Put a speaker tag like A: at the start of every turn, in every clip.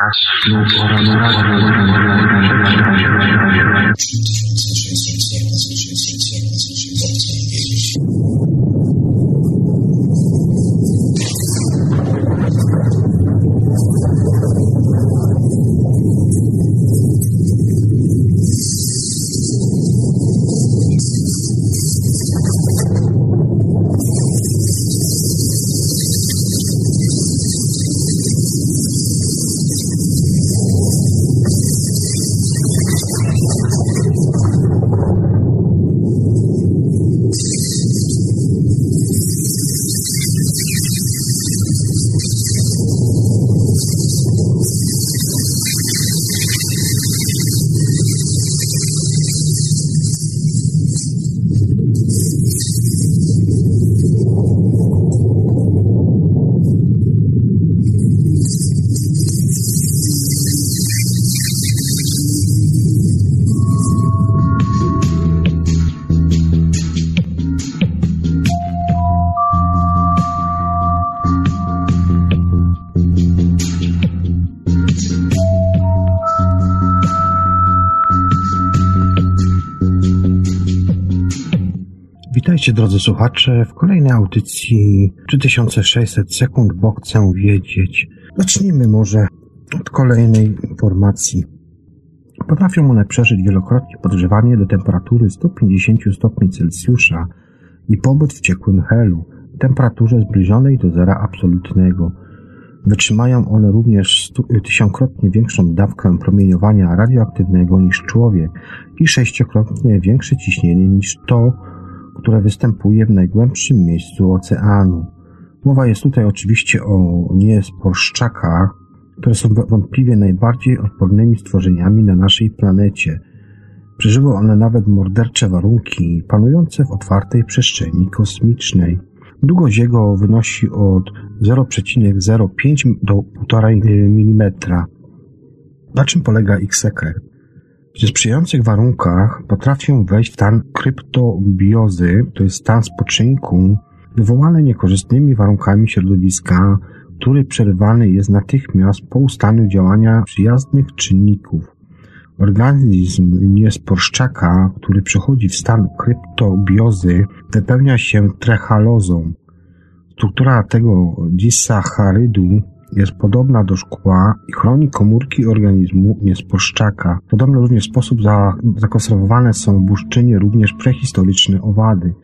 A: Thank you. Słuchacze w kolejnej audycji 3600 sekund, bo chcę wiedzieć. Zacznijmy może od kolejnej informacji. Potrafią one przeżyć wielokrotnie podgrzewanie do temperatury 150 stopni Celsjusza i pobyt w ciekłym helu, temperaturze zbliżonej do zera absolutnego. Wytrzymają one również stu, tysiąckrotnie większą dawkę promieniowania radioaktywnego niż człowiek i sześciokrotnie większe ciśnienie niż to, które występuje w najgłębszym miejscu oceanu. Mowa jest tutaj oczywiście o niesporszczakach, które są wątpliwie najbardziej odpornymi stworzeniami na naszej planecie. Przeżyły one nawet mordercze warunki panujące w otwartej przestrzeni kosmicznej. Długość jego wynosi od 0,05 do 1,5 mm. Na czym polega ich sekret? W sprzyjających warunkach potrafią wejść w stan kryptobiozy, to jest stan spoczynku, wywołany niekorzystnymi warunkami środowiska, który przerywany jest natychmiast po ustaniu działania przyjaznych czynników. Organizm niesporszczaka, który przechodzi w stan kryptobiozy, wypełnia się trechalozą. Struktura tego disacharydu jest podobna do szkła i chroni komórki organizmu niesporszczaka. W podobny również sposób zakonserwowane są w burszczynie również prehistoryczne owady.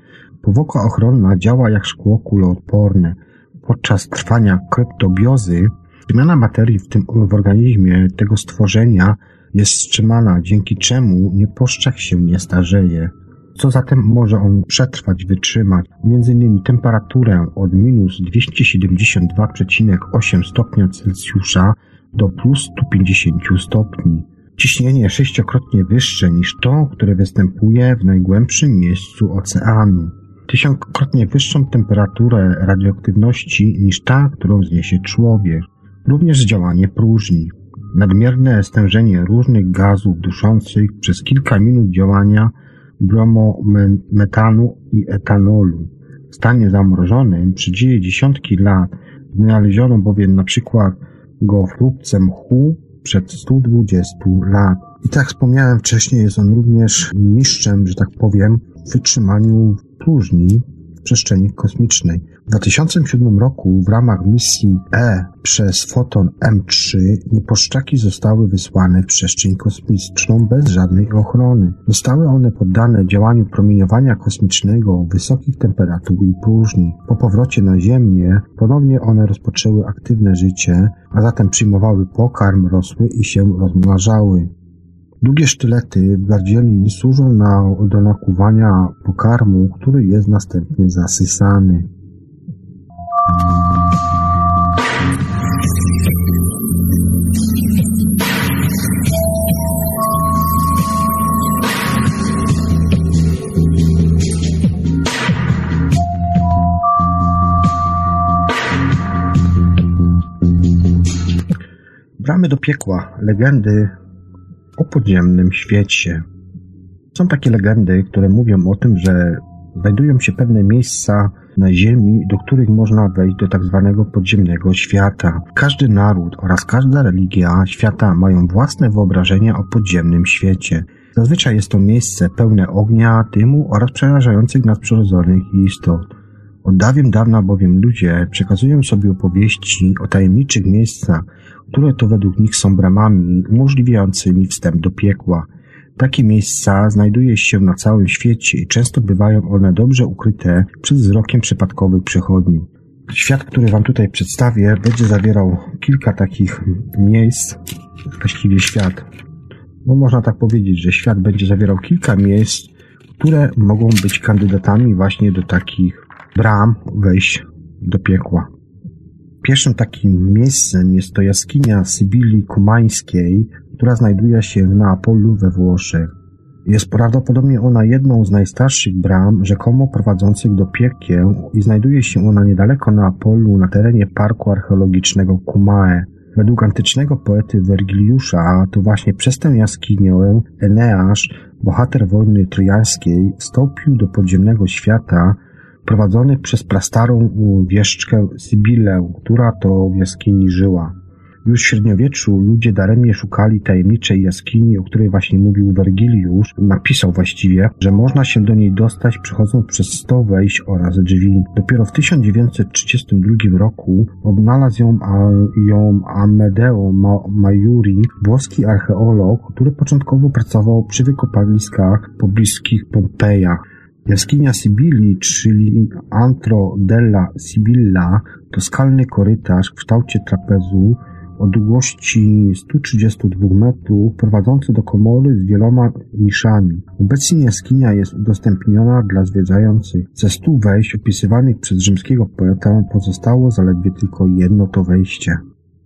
A: Powłoka ochronna działa jak szkło kuloodporne. Podczas trwania kryptobiozy zmiana materii w tym w organizmie tego stworzenia jest wstrzymana, dzięki czemu nieboszczak się nie starzeje. Co zatem może on przetrwać, wytrzymać? Między innymi temperaturę od minus 272,8 stopnia Celsjusza do plus 150 stopni. Ciśnienie sześciokrotnie wyższe niż to, które występuje w najgłębszym miejscu oceanu. Tysiąckrotnie wyższą temperaturę radioaktywności niż ta, którą zniesie człowiek. Również działanie próżni. Nadmierne stężenie różnych gazów duszących przez kilka minut działania bromometanu i etanolu. W stanie zamrożonym przeżyje dziesiątki lat. Znaleziono bowiem na przykład go w próbce mchu przed 120 lat. I tak wspomniałem wcześniej, jest on również mistrzem, że tak powiem, w wytrzymaniu próżni przestrzeni kosmicznej. W 2007 roku w ramach misji E przez foton M3 nieposzczaki zostały wysłane w przestrzeń kosmiczną bez żadnej ochrony. Zostały one poddane działaniu promieniowania kosmicznego wysokich temperatur i próżni. Po powrocie na Ziemię ponownie one rozpoczęły aktywne życie, a zatem przyjmowały pokarm, rosły i się rozmnażały. Długie sztylety w gardzieli służą na, do nakuwania pokarmu, który jest następnie zasysany. Bramy do piekła. Legendy o podziemnym świecie. Są takie legendy, które mówią o tym, że znajdują się pewne miejsca, na Ziemi, do których można wejść do tak zwanego podziemnego świata. Każdy naród oraz każda religia świata mają własne wyobrażenia o podziemnym świecie. Zazwyczaj jest to miejsce pełne ognia, dymu oraz przerażających nadprzyrodzonych istot. Od dawien dawna bowiem ludzie przekazują sobie opowieści o tajemniczych miejscach, które to według nich są bramami umożliwiającymi wstęp do piekła. Takie miejsca znajduje się na całym świecie i często bywają one dobrze ukryte przed wzrokiem przypadkowych przechodni. Świat, który Wam tutaj przedstawię, będzie zawierał kilka takich miejsc, właściwie świat. No można tak powiedzieć, że świat będzie zawierał kilka miejsc, które mogą być kandydatami właśnie do takich bram wejść do piekła. Pierwszym takim miejscem jest to jaskinia Sybilii Kumańskiej, która znajduje się w Neapolu we Włoszech. Jest prawdopodobnie ona jedną z najstarszych bram rzekomo prowadzących do piekieł i znajduje się ona niedaleko Neapolu na terenie parku archeologicznego Cumae. Według antycznego poety Wergiliusza to właśnie przez tę jaskinię Eneasz, bohater wojny trojańskiej, wstąpił do podziemnego świata prowadzony przez prastarą wieszczkę Sybillę, która to w jaskini żyła. Już w średniowieczu ludzie daremnie szukali tajemniczej jaskini, o której właśnie mówił Wergiliusz. Napisał właściwie, że można się do niej dostać przechodząc przez sto wejść oraz drzwi. Dopiero w 1932 roku odnalazł ją, ją Amedeo Majuri, włoski archeolog, który początkowo pracował przy wykopaliskach pobliskich Pompejach. Jaskinia Sybili, czyli Antro della Sibilla, to skalny korytarz w kształcie trapezu o długości 132 metrów prowadzący do komory z wieloma niszami. Obecnie jaskinia jest udostępniona dla zwiedzających. Ze stu wejść opisywanych przez rzymskiego poetę pozostało zaledwie tylko jedno to wejście.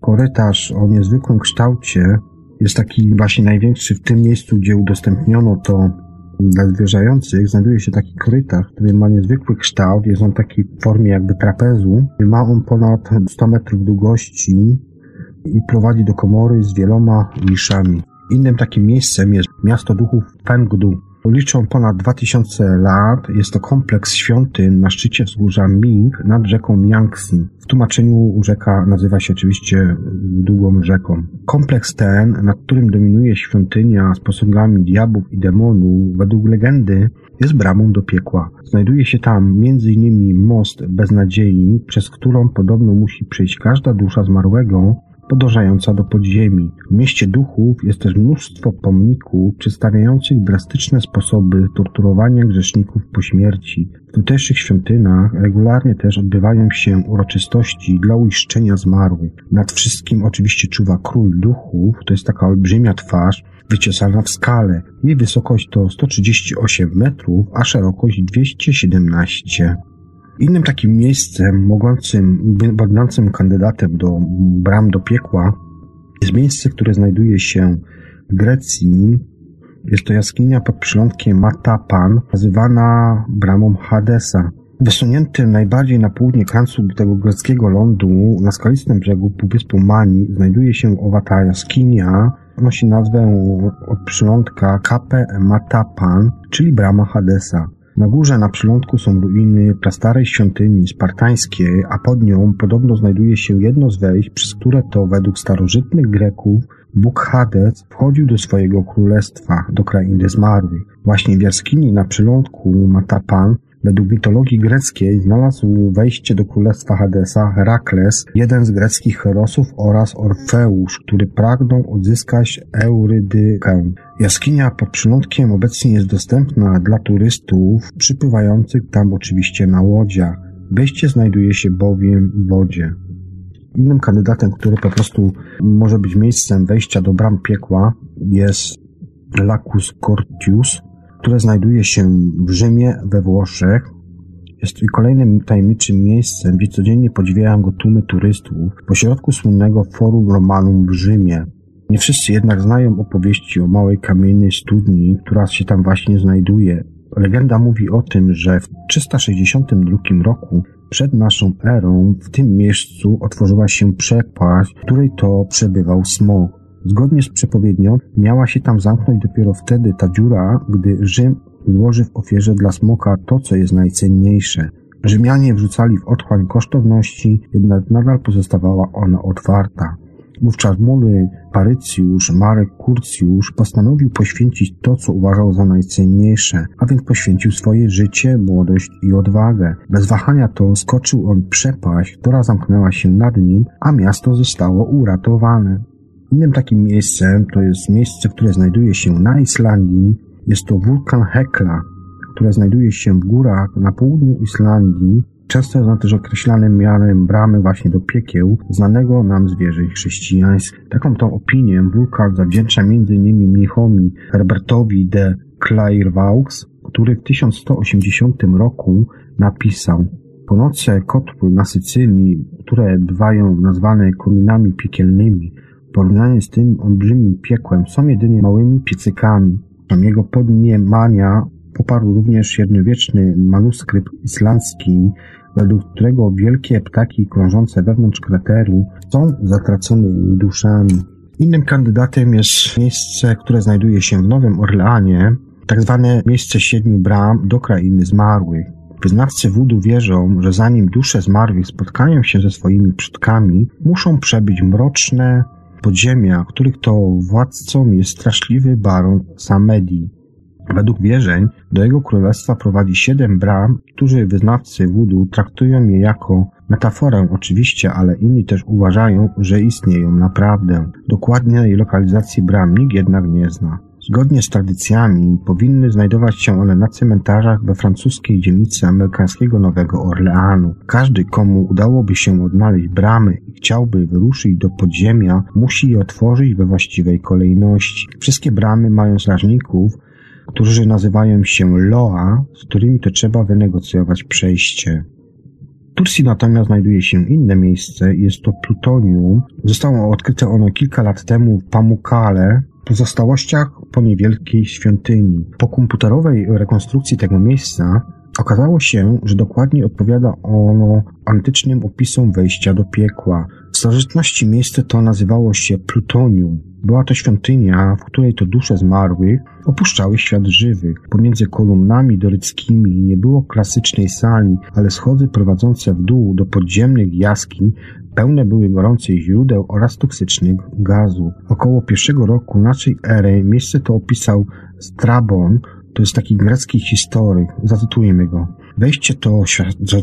A: Korytarz o niezwykłym kształcie jest taki właśnie największy w tym miejscu, gdzie udostępniono to dla zwierzających znajduje się taki korytarz, który ma niezwykły kształt, jest on w formie jakby trapezu. Ma on ponad 100 metrów długości i prowadzi do komory z wieloma niszami. Innym takim miejscem jest miasto duchów Pengdu. Liczą ponad 2000 lat. Jest to kompleks świątyń na szczycie wzgórza Ming nad rzeką Yangtze. W tłumaczeniu rzeka nazywa się oczywiście długą rzeką. Kompleks ten, nad którym dominuje świątynia z posągami diabłów i demonów, według legendy jest bramą do piekła. Znajduje się tam m.in. most beznadziei, przez którą podobno musi przejść każda dusza zmarłego, podążająca do podziemi. W mieście duchów jest też mnóstwo pomników przedstawiających drastyczne sposoby torturowania grzeszników po śmierci. W tutejszych świątynach regularnie też odbywają się uroczystości dla uiszczenia zmarłych. Nad wszystkim oczywiście czuwa król duchów, to jest taka olbrzymia twarz, wyciosana w skale. Jej wysokość to 138 metrów, a szerokość 217. Innym takim miejscem mogącym, będącym kandydatem do bram do piekła jest miejsce, które znajduje się w Grecji. Jest to jaskinia pod przylądkiem Matapan, nazywana bramą Hadesa. Wysunięty najbardziej na południe krańcu tego greckiego lądu, na skalistym brzegu półwyspu Mani, znajduje się owa ta jaskinia. Nosi nazwę od przylądka Kape Matapan, czyli brama Hadesa. Na górze na przylądku są ruiny prastarej świątyni spartańskiej, a pod nią podobno znajduje się jedno z wejść, przez które to według starożytnych Greków Bóg Hades wchodził do swojego królestwa, do krainy zmarłych. Właśnie w jaskini na przylądku Matapan Według mitologii greckiej znalazł wejście do królestwa Hadesa Herakles, jeden z greckich herosów oraz Orfeusz, który pragnął odzyskać Eurydykę. Jaskinia pod przylądkiem obecnie jest dostępna dla turystów przypływających tam oczywiście na łodziach. Wejście znajduje się bowiem w wodzie. Innym kandydatem, który po prostu może być miejscem wejścia do bram piekła jest Lacus Cortius, które znajduje się w Rzymie we Włoszech. Jest kolejnym tajemniczym miejscem, gdzie codziennie podziwiają go tłumy turystów pośrodku słynnego Forum Romanum w Rzymie. Nie wszyscy jednak znają opowieści o małej kamiennej studni, która się tam właśnie znajduje. Legenda mówi o tym, że w 362 roku przed naszą erą w tym miejscu otworzyła się przepaść, w której to przebywał smok. Zgodnie z przepowiednią miała się tam zamknąć dopiero wtedy ta dziura, gdy Rzym złoży w ofierze dla smoka to, co jest najcenniejsze. Rzymianie wrzucali w otchłań kosztowności, jednak nadal pozostawała ona otwarta. Wówczas młody Parycjusz Marek Kurcjusz postanowił poświęcić to, co uważał za najcenniejsze, a więc poświęcił swoje życie, młodość i odwagę. Bez wahania to skoczył on przepaść, która zamknęła się nad nim, a miasto zostało uratowane. Innym takim miejscem to jest miejsce, które znajduje się na Islandii. Jest to wulkan Hekla, które znajduje się w górach na południu Islandii. Często jest on też określany mianem bramy właśnie do piekieł, znanego nam zwierzeń chrześcijańskich. Taką tą opinię wulkan zawdzięcza m.in. mnichowi Herbertowi de Clairvaux, który w 1180 roku napisał Płonące kotły na Sycylii, które bywają nazwane kominami piekielnymi, porównaniu z tym olbrzymim piekłem są jedynie małymi piecykami. Jego podniemania poparł również średniowieczny manuskrypt islandzki, według którego wielkie ptaki krążące wewnątrz krateru są zatraconymi duszami. Innym kandydatem jest miejsce, które znajduje się w Nowym Orleanie, tak zwane miejsce siedmiu bram do krainy zmarłych. Wyznawcy wudu wierzą, że zanim dusze zmarłych spotkają się ze swoimi przodkami, muszą przebyć mroczne podziemia, których to władcą jest straszliwy baron Samedi. Według wierzeń do jego królestwa prowadzi siedem bram, którzy wyznawcy wudu traktują je jako metaforę oczywiście, ale inni też uważają, że istnieją naprawdę. Dokładnej lokalizacji bram nikt jednak nie zna. Zgodnie z tradycjami powinny znajdować się one na cmentarzach we francuskiej dzielnicy amerykańskiego Nowego Orleanu. Każdy, komu udałoby się odnaleźć bramy i chciałby wyruszyć do podziemia, musi je otworzyć we właściwej kolejności. Wszystkie bramy mają strażników, którzy nazywają się Loa, z którymi to trzeba wynegocjować przejście. W Turcji natomiast znajduje się inne miejsce, jest to plutonium. Zostało odkryte ono kilka lat temu w Pamukkale, pozostałościach po niewielkiej świątyni. Po komputerowej rekonstrukcji tego miejsca okazało się, że dokładnie odpowiada ono antycznym opisom wejścia do piekła. W starożytności miejsce to nazywało się Plutonium. Była to świątynia, w której to dusze zmarłych opuszczały świat żywych. Pomiędzy kolumnami doryckimi nie było klasycznej sali, ale schody prowadzące w dół do podziemnych jaskiń pełne były gorących źródeł oraz toksycznych gazu. Około pierwszego roku naszej ery miejsce to opisał Strabon, to jest taki grecki historyk, zacytujemy go. Wejście to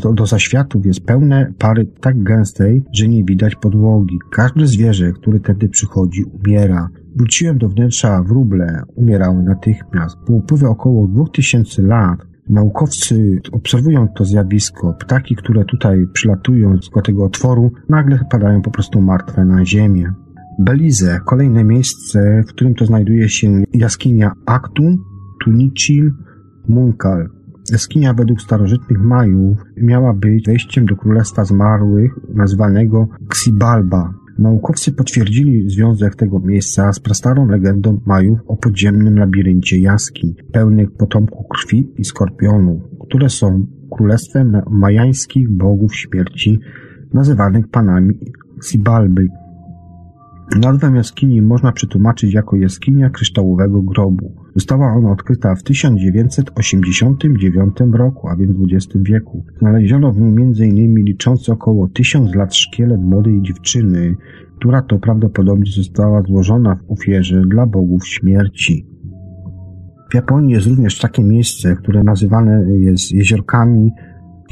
A: do, do zaświatów jest pełne pary tak gęstej, że nie widać podłogi. Każde zwierzę, które tędy przychodzi, umiera. Wróciłem do wnętrza wróble, umierały natychmiast. Po upływie około 2000 lat Naukowcy obserwują to zjawisko. Ptaki, które tutaj przylatują z tego otworu, nagle padają po prostu martwe na ziemię. Belize, kolejne miejsce, w którym to znajduje się jaskinia Aktun, Tunicil, Munkal. Jaskinia według starożytnych Majów miała być wejściem do Królestwa Zmarłych, nazwanego Xibalba. Naukowcy potwierdzili związek tego miejsca z prastarą legendą Majów o podziemnym labiryncie jaskiń, pełnych potomków krwi i skorpionów, które są królestwem majańskich bogów śmierci, nazywanych panami Xibalby. Nazwę jaskini można przetłumaczyć jako jaskinia kryształowego grobu. Została ona odkryta w 1989 roku, a więc XX wieku. Znaleziono w niej m.in. liczący około 1000 lat szkielet młodej dziewczyny, która to prawdopodobnie została złożona w ofierze dla bogów śmierci. W Japonii jest również takie miejsce, które nazywane jest jeziorkami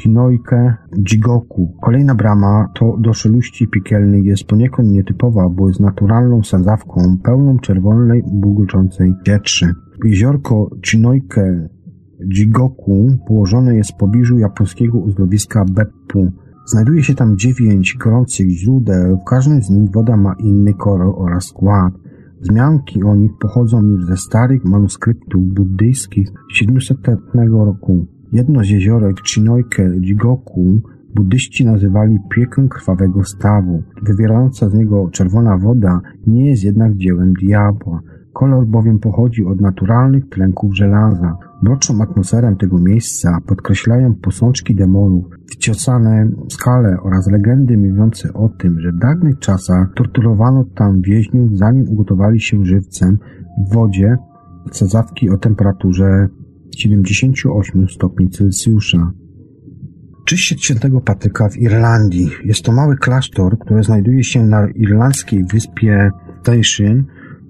A: Hinoike Jigoku. Kolejna brama to do szeluści piekielnych jest poniekąd nietypowa, bo jest naturalną sadzawką pełną czerwonej, bulgoczącej pieczy. Jeziorko Chinoike Jigoku położone jest w pobliżu japońskiego uzdrowiska Beppu. Znajduje się tam dziewięć gorących źródeł, w każdym z nich woda ma inny kolor oraz skład. Wzmianki o nich pochodzą już ze starych manuskryptów buddyjskich 700 roku. Jedno z jeziorek Chinoike Jigoku buddyści nazywali piekę krwawego stawu. Wywierająca z niego czerwona woda nie jest jednak dziełem diabła. Kolor bowiem pochodzi od naturalnych tlenków żelaza. Mroczną atmosferę tego miejsca podkreślają posączki demonów, wciosane skale oraz legendy mówiące o tym, że w dawnych czasach torturowano tam więźniów zanim ugotowali się żywcem w wodzie sadzawki o temperaturze 78 stopni Celsjusza. Czyściec świętego Patryka w Irlandii. Jest to mały klasztor, który znajduje się na irlandzkiej wyspie Station.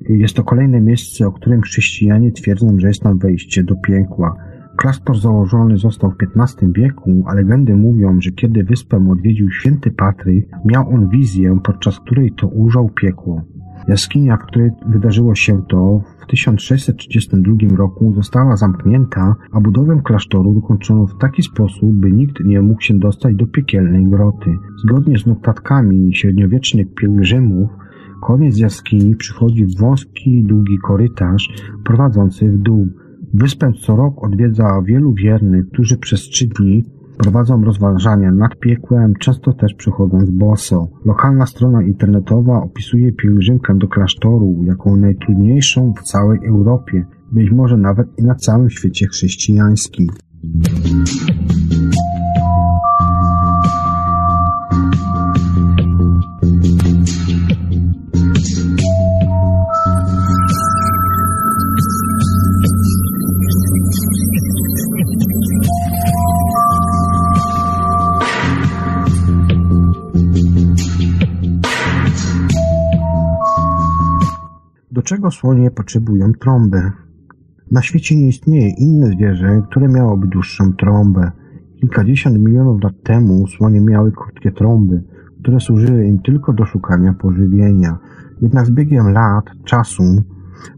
A: Jest to kolejne miejsce, o którym chrześcijanie twierdzą, że jest tam wejście do piekła. Klasztor założony został w XV wieku, a legendy mówią, że kiedy wyspę odwiedził święty Patryk, miał on wizję, podczas której to ujrzał piekło. Jaskinia, w której wydarzyło się to w 1632 roku została zamknięta, a budowę klasztoru dokończono w taki sposób, by nikt nie mógł się dostać do piekielnej groty. Zgodnie z notatkami średniowiecznych pielgrzymów, koniec jaskini przychodzi wąski, długi korytarz prowadzący w dół. Wyspę co rok odwiedza wielu wiernych, którzy przez trzy dni prowadzą rozważania nad piekłem, często też przychodząc boso. Lokalna strona internetowa opisuje pielgrzymkę do klasztoru jako najtrudniejszą w całej Europie, być może nawet i na całym świecie chrześcijańskim. Czego słonie potrzebują trąby? Na świecie nie istnieje inne zwierzę, które miałoby dłuższą trąbę. Kilkadziesiąt milionów lat temu słonie miały krótkie trąby, które służyły im tylko do szukania pożywienia. Jednak z biegiem lat, czasu,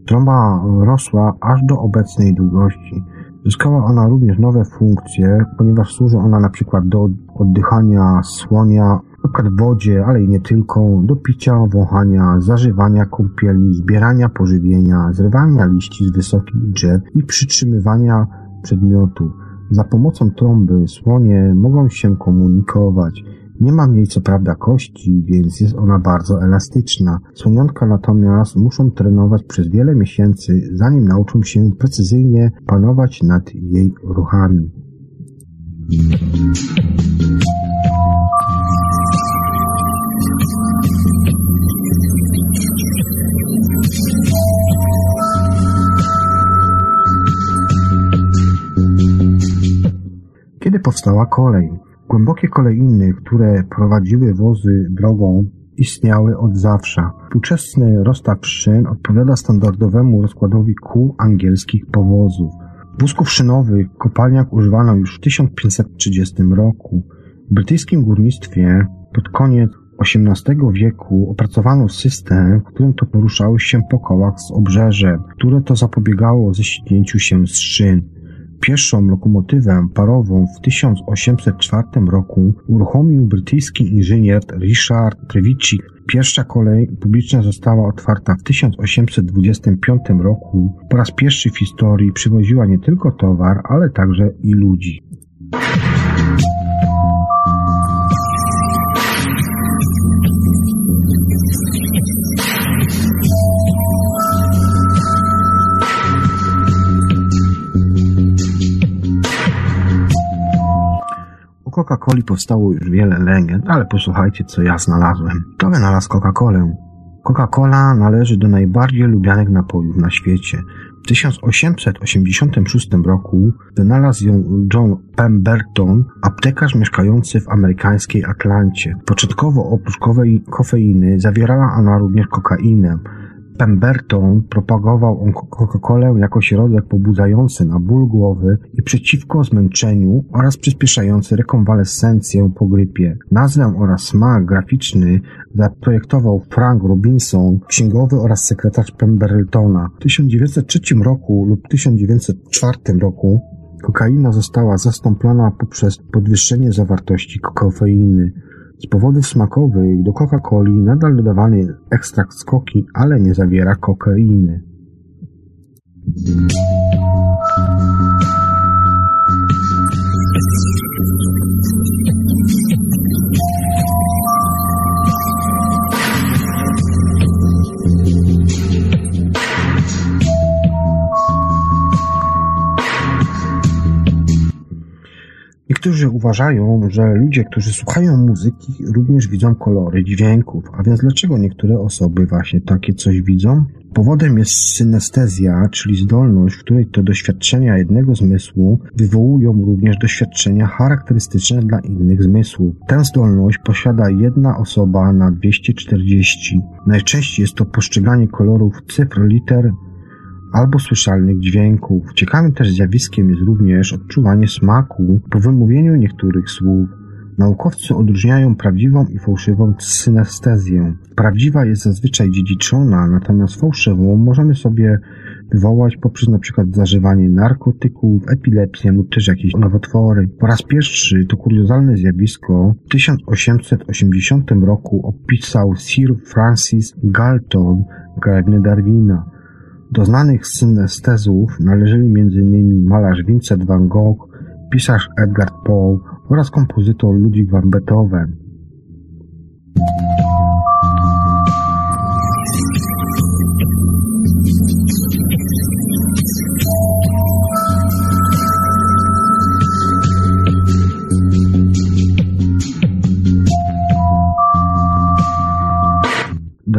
A: trąba rosła aż do obecnej długości. Zyskała ona również nowe funkcje, ponieważ służy ona na przykład do oddychania słonia w wodzie, ale i nie tylko, do picia, wąchania, zażywania kąpieli, zbierania pożywienia, zrywania liści z wysokich drzew i przytrzymywania przedmiotów. Za pomocą trąby słonie mogą się komunikować. Nie ma w niej co prawda kości, więc jest ona bardzo elastyczna. Słonionka natomiast muszą trenować przez wiele miesięcy, zanim nauczą się precyzyjnie panować nad jej ruchami. Kiedy powstała kolej? Głębokie kolejiny, które prowadziły wozy drogą, istniały od zawsze. Współczesny rozstaw szyn odpowiada standardowemu rozkładowi kół angielskich powozów. Wózków szynowych w kopalniach używano już w 1530 roku. W brytyjskim górnictwie pod koniec XVIII wieku opracowano system, w którym to poruszały się po kołach z obrzeżem, które to zapobiegało ześlizgnięciu się z szyn. Pierwszą lokomotywę parową w 1804 roku uruchomił brytyjski inżynier Richard Trevithick. Pierwsza kolej publiczna została otwarta w 1825 roku. Po raz pierwszy w historii przywoziła nie tylko towar, ale także i ludzi. Coca-Coli powstało już wiele legend, ale posłuchajcie, co ja znalazłem. Kto wynalazł Coca-Colę? Coca-Cola należy do najbardziej lubianych napojów na świecie. W 1886 roku wynalazł ją John Pemberton, aptekarz mieszkający w amerykańskiej Atlancie. Początkowo oprócz kofeiny zawierała ona również kokainę, Pemberton propagował on Coca-Colę jako środek pobudzający na ból głowy i przeciwko zmęczeniu oraz przyspieszający rekonwalescencję po grypie. Nazwę oraz smak graficzny zaprojektował Frank Robinson, księgowy oraz sekretarz Pembertona. W 1903 roku lub 1904 roku kokaina została zastąpiona poprzez podwyższenie zawartości kofeiny. Z powodów smakowych do Coca-Coli nadal dodawany jest ekstrakt z koki, ale nie zawiera kokainy. Niektórzy uważają, że ludzie, którzy słuchają muzyki, również widzą kolory dźwięków. A więc dlaczego niektóre osoby właśnie takie coś widzą? Powodem jest synestezja, czyli zdolność, w której to doświadczenia jednego zmysłu wywołują również doświadczenia charakterystyczne dla innych zmysłów. Tę zdolność posiada jedna osoba na 240. Najczęściej jest to postrzeganie kolorów, cyfr, liter albo słyszalnych dźwięków. Ciekawym też zjawiskiem jest również odczuwanie smaku po wymówieniu niektórych słów. Naukowcy odróżniają prawdziwą i fałszywą synestezję. Prawdziwa jest zazwyczaj dziedziczona, natomiast fałszywą możemy sobie wywołać poprzez np. zażywanie narkotyków, epilepsję lub też jakieś nowotwory. Po raz pierwszy to kuriozalne zjawisko w 1880 roku opisał Sir Francis Galton, krewny Darwina. Do znanych synestezów należeli m.in. malarz Vincent van Gogh, pisarz Edgar Poe oraz kompozytor Ludwig van Beethoven.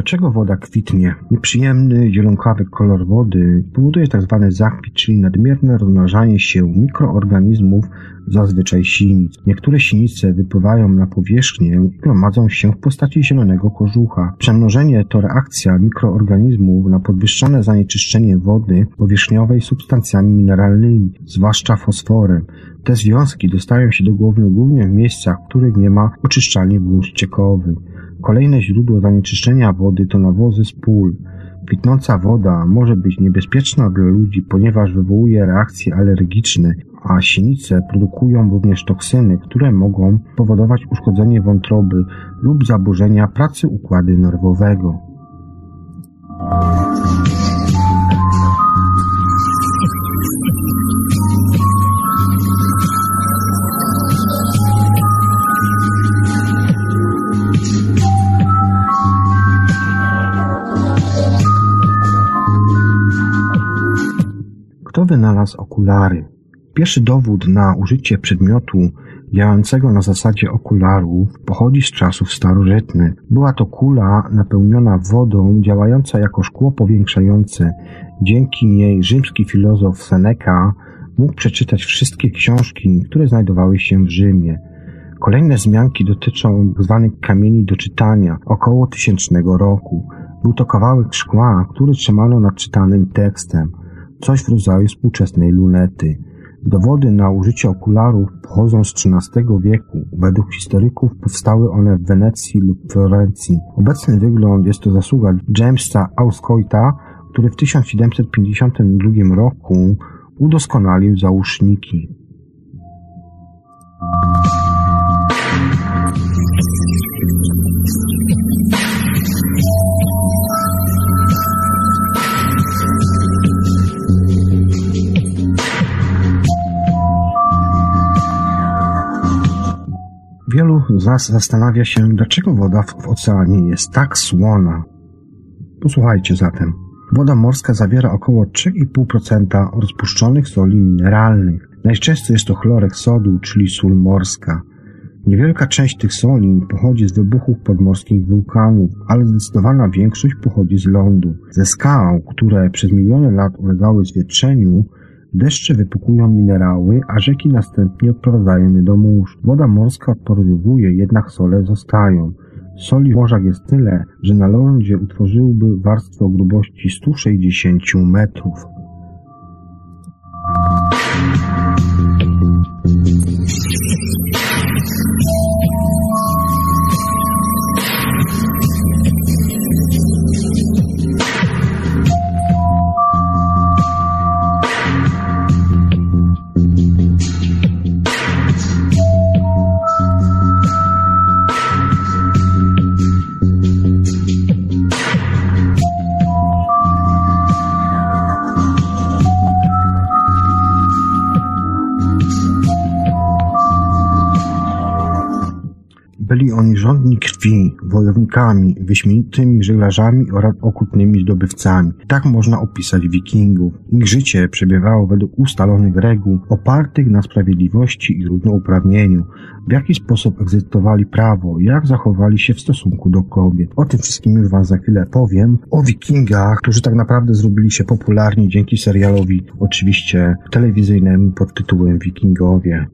A: Dlaczego woda kwitnie? Nieprzyjemny, zielonkawy kolor wody powoduje tzw. Tak zachwit, czyli nadmierne rozmnażanie się mikroorganizmów, zazwyczaj sinic. Niektóre sinice wypływają na powierzchnię i gromadzą się w postaci zielonego kożucha. Przemnożenie to reakcja mikroorganizmów na podwyższone zanieczyszczenie wody powierzchniowej substancjami mineralnymi, zwłaszcza fosforem. Te związki dostają się do głowy głównie w miejscach, w których nie ma oczyszczalni wód ściekowych. Kolejne źródło zanieczyszczenia wody to nawozy z pól. Kwitnąca woda może być niebezpieczna dla ludzi, ponieważ wywołuje reakcje alergiczne, a sinice produkują również toksyny, które mogą powodować uszkodzenie wątroby lub zaburzenia pracy układu nerwowego. Wynalazł okulary? Pierwszy dowód na użycie przedmiotu działającego na zasadzie okularów pochodzi z czasów starożytnych. Była to kula napełniona wodą, działająca jako szkło powiększające. Dzięki niej rzymski filozof Seneca mógł przeczytać wszystkie książki, które znajdowały się w Rzymie. Kolejne wzmianki dotyczą. Tak kamieni do czytania około tysięcznego roku. Był to kawałek szkła, który trzymano nad czytanym tekstem coś w rodzaju współczesnej lunety. Dowody na użycie okularów pochodzą z XIII wieku. Według historyków powstały one w Wenecji lub Florencji. Obecny wygląd jest to zasługa Jamesa Auscoita, który w 1752 roku udoskonalił załóżniki. Wielu z Was zastanawia się, dlaczego woda w oceanie jest tak słona. Posłuchajcie zatem. Woda morska zawiera około 3,5% rozpuszczonych soli mineralnych. Najczęściej jest to chlorek sodu, czyli sól morska. Niewielka część tych soli pochodzi z wybuchów podmorskich wulkanów, ale zdecydowana większość pochodzi z lądu. Ze skał, które przez miliony lat ulegały zwietrzeniu, Deszcze wypukują minerały, a rzeki następnie odprowadzają je do mórz. Woda morska odporowuje, jednak sole zostają. Soli w morzach jest tyle, że na lądzie utworzyłby warstwę o grubości 160 metrów. Thank you. Oni żądni krwi, wojownikami, wyśmienitymi żeglarzami oraz okrutnymi zdobywcami. Tak można opisać wikingów. Ich życie przebiegało według ustalonych reguł, opartych na sprawiedliwości i równouprawnieniu. W jaki sposób egzystowali prawo, jak zachowali się w stosunku do kobiet. O tym wszystkim już Wam za chwilę powiem. O wikingach, którzy tak naprawdę zrobili się popularni dzięki serialowi, oczywiście telewizyjnemu pod tytułem Wikingowie.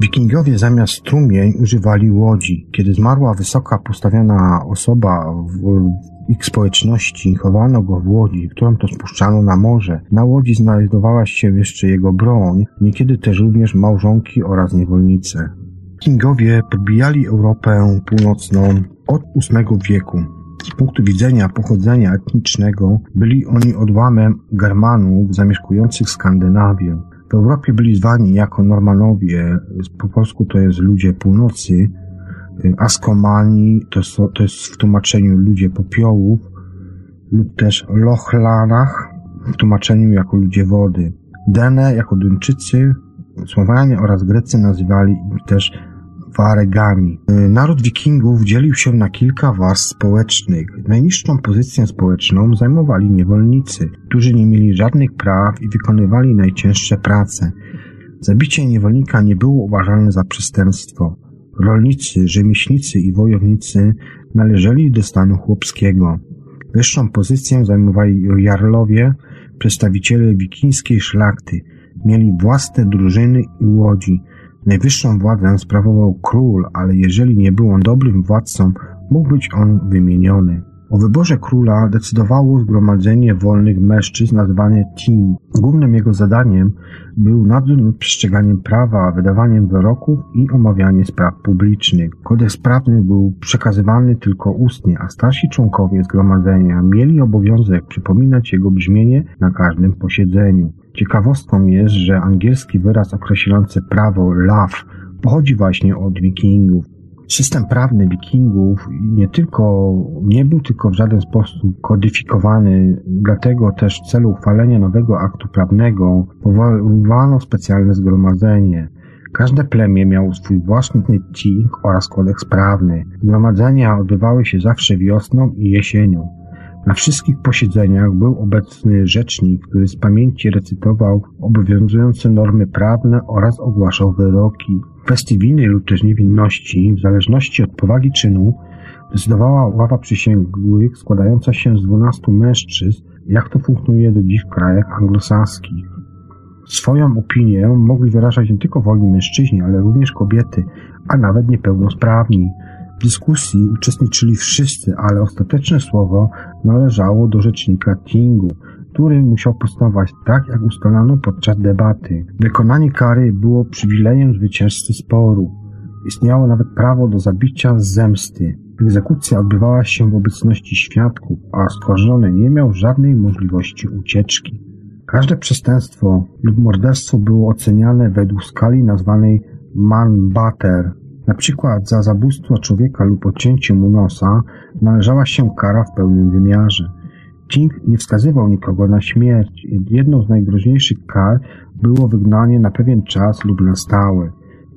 A: Wikingowie zamiast strumień używali łodzi. Kiedy zmarła wysoka postawiona osoba w ich społeczności, chowano go w łodzi, którą to spuszczano na morze. Na łodzi znajdowała się jeszcze jego broń, niekiedy też również małżonki oraz niewolnice. Wikingowie podbijali Europę północną od VIII wieku. Z punktu widzenia pochodzenia etnicznego byli oni odłamem Germanów zamieszkujących Skandynawię. W Europie byli zwani jako Normanowie, po polsku to jest ludzie północy, Askomani to, to jest w tłumaczeniu ludzie popiołów, lub też Lochlanach w tłumaczeniu jako ludzie wody. Dene jako Duńczycy, Słowanie oraz Grecy nazywali też Waregami. Naród wikingów dzielił się na kilka warstw społecznych. Najniższą pozycję społeczną zajmowali niewolnicy, którzy nie mieli żadnych praw i wykonywali najcięższe prace. Zabicie niewolnika nie było uważane za przestępstwo. Rolnicy, rzemieślnicy i wojownicy należeli do stanu chłopskiego. Wyższą pozycję zajmowali jarlowie, przedstawiciele wikińskiej szlachty. Mieli własne drużyny i łodzi. Najwyższą władzę sprawował król, ale jeżeli nie był on dobrym władcą, mógł być on wymieniony. O wyborze króla decydowało zgromadzenie wolnych mężczyzn nazwane Tim. Głównym jego zadaniem był nadzór nad przestrzeganiem prawa, wydawaniem wyroków i omawianie spraw publicznych. Kodeks prawny był przekazywany tylko ustnie, a starsi członkowie zgromadzenia mieli obowiązek przypominać jego brzmienie na każdym posiedzeniu. Ciekawostką jest, że angielski wyraz określający prawo love pochodzi właśnie od wikingów. System prawny wikingów nie tylko, nie był tylko w żaden sposób kodyfikowany, dlatego też w celu uchwalenia nowego aktu prawnego powołano specjalne zgromadzenie. Każde plemię miało swój własny ting oraz kodeks prawny. Zgromadzenia odbywały się zawsze wiosną i jesienią. Na wszystkich posiedzeniach był obecny rzecznik, który z pamięci recytował obowiązujące normy prawne oraz ogłaszał wyroki. Kwestii winy lub też niewinności, w zależności od powagi czynu, decydowała ława przysięgłych składająca się z dwunastu mężczyzn, jak to funkcjonuje do dziś w krajach anglosaskich. Swoją opinię mogli wyrażać nie tylko wolni mężczyźni, ale również kobiety, a nawet niepełnosprawni. W dyskusji uczestniczyli wszyscy, ale ostateczne słowo należało do rzecznika Tingu, który musiał postępować tak, jak ustalano podczas debaty. Wykonanie kary było przywilejem zwycięzcy sporu. Istniało nawet prawo do zabicia z zemsty. Egzekucja odbywała się w obecności świadków, a oskarżony nie miał żadnej możliwości ucieczki. Każde przestępstwo lub morderstwo było oceniane według skali nazwanej Manbater, na przykład za zabójstwo człowieka lub odcięcie mu nosa należała się kara w pełnym wymiarze. King nie wskazywał nikogo na śmierć. Jedną z najgroźniejszych kar było wygnanie na pewien czas lub na stałe.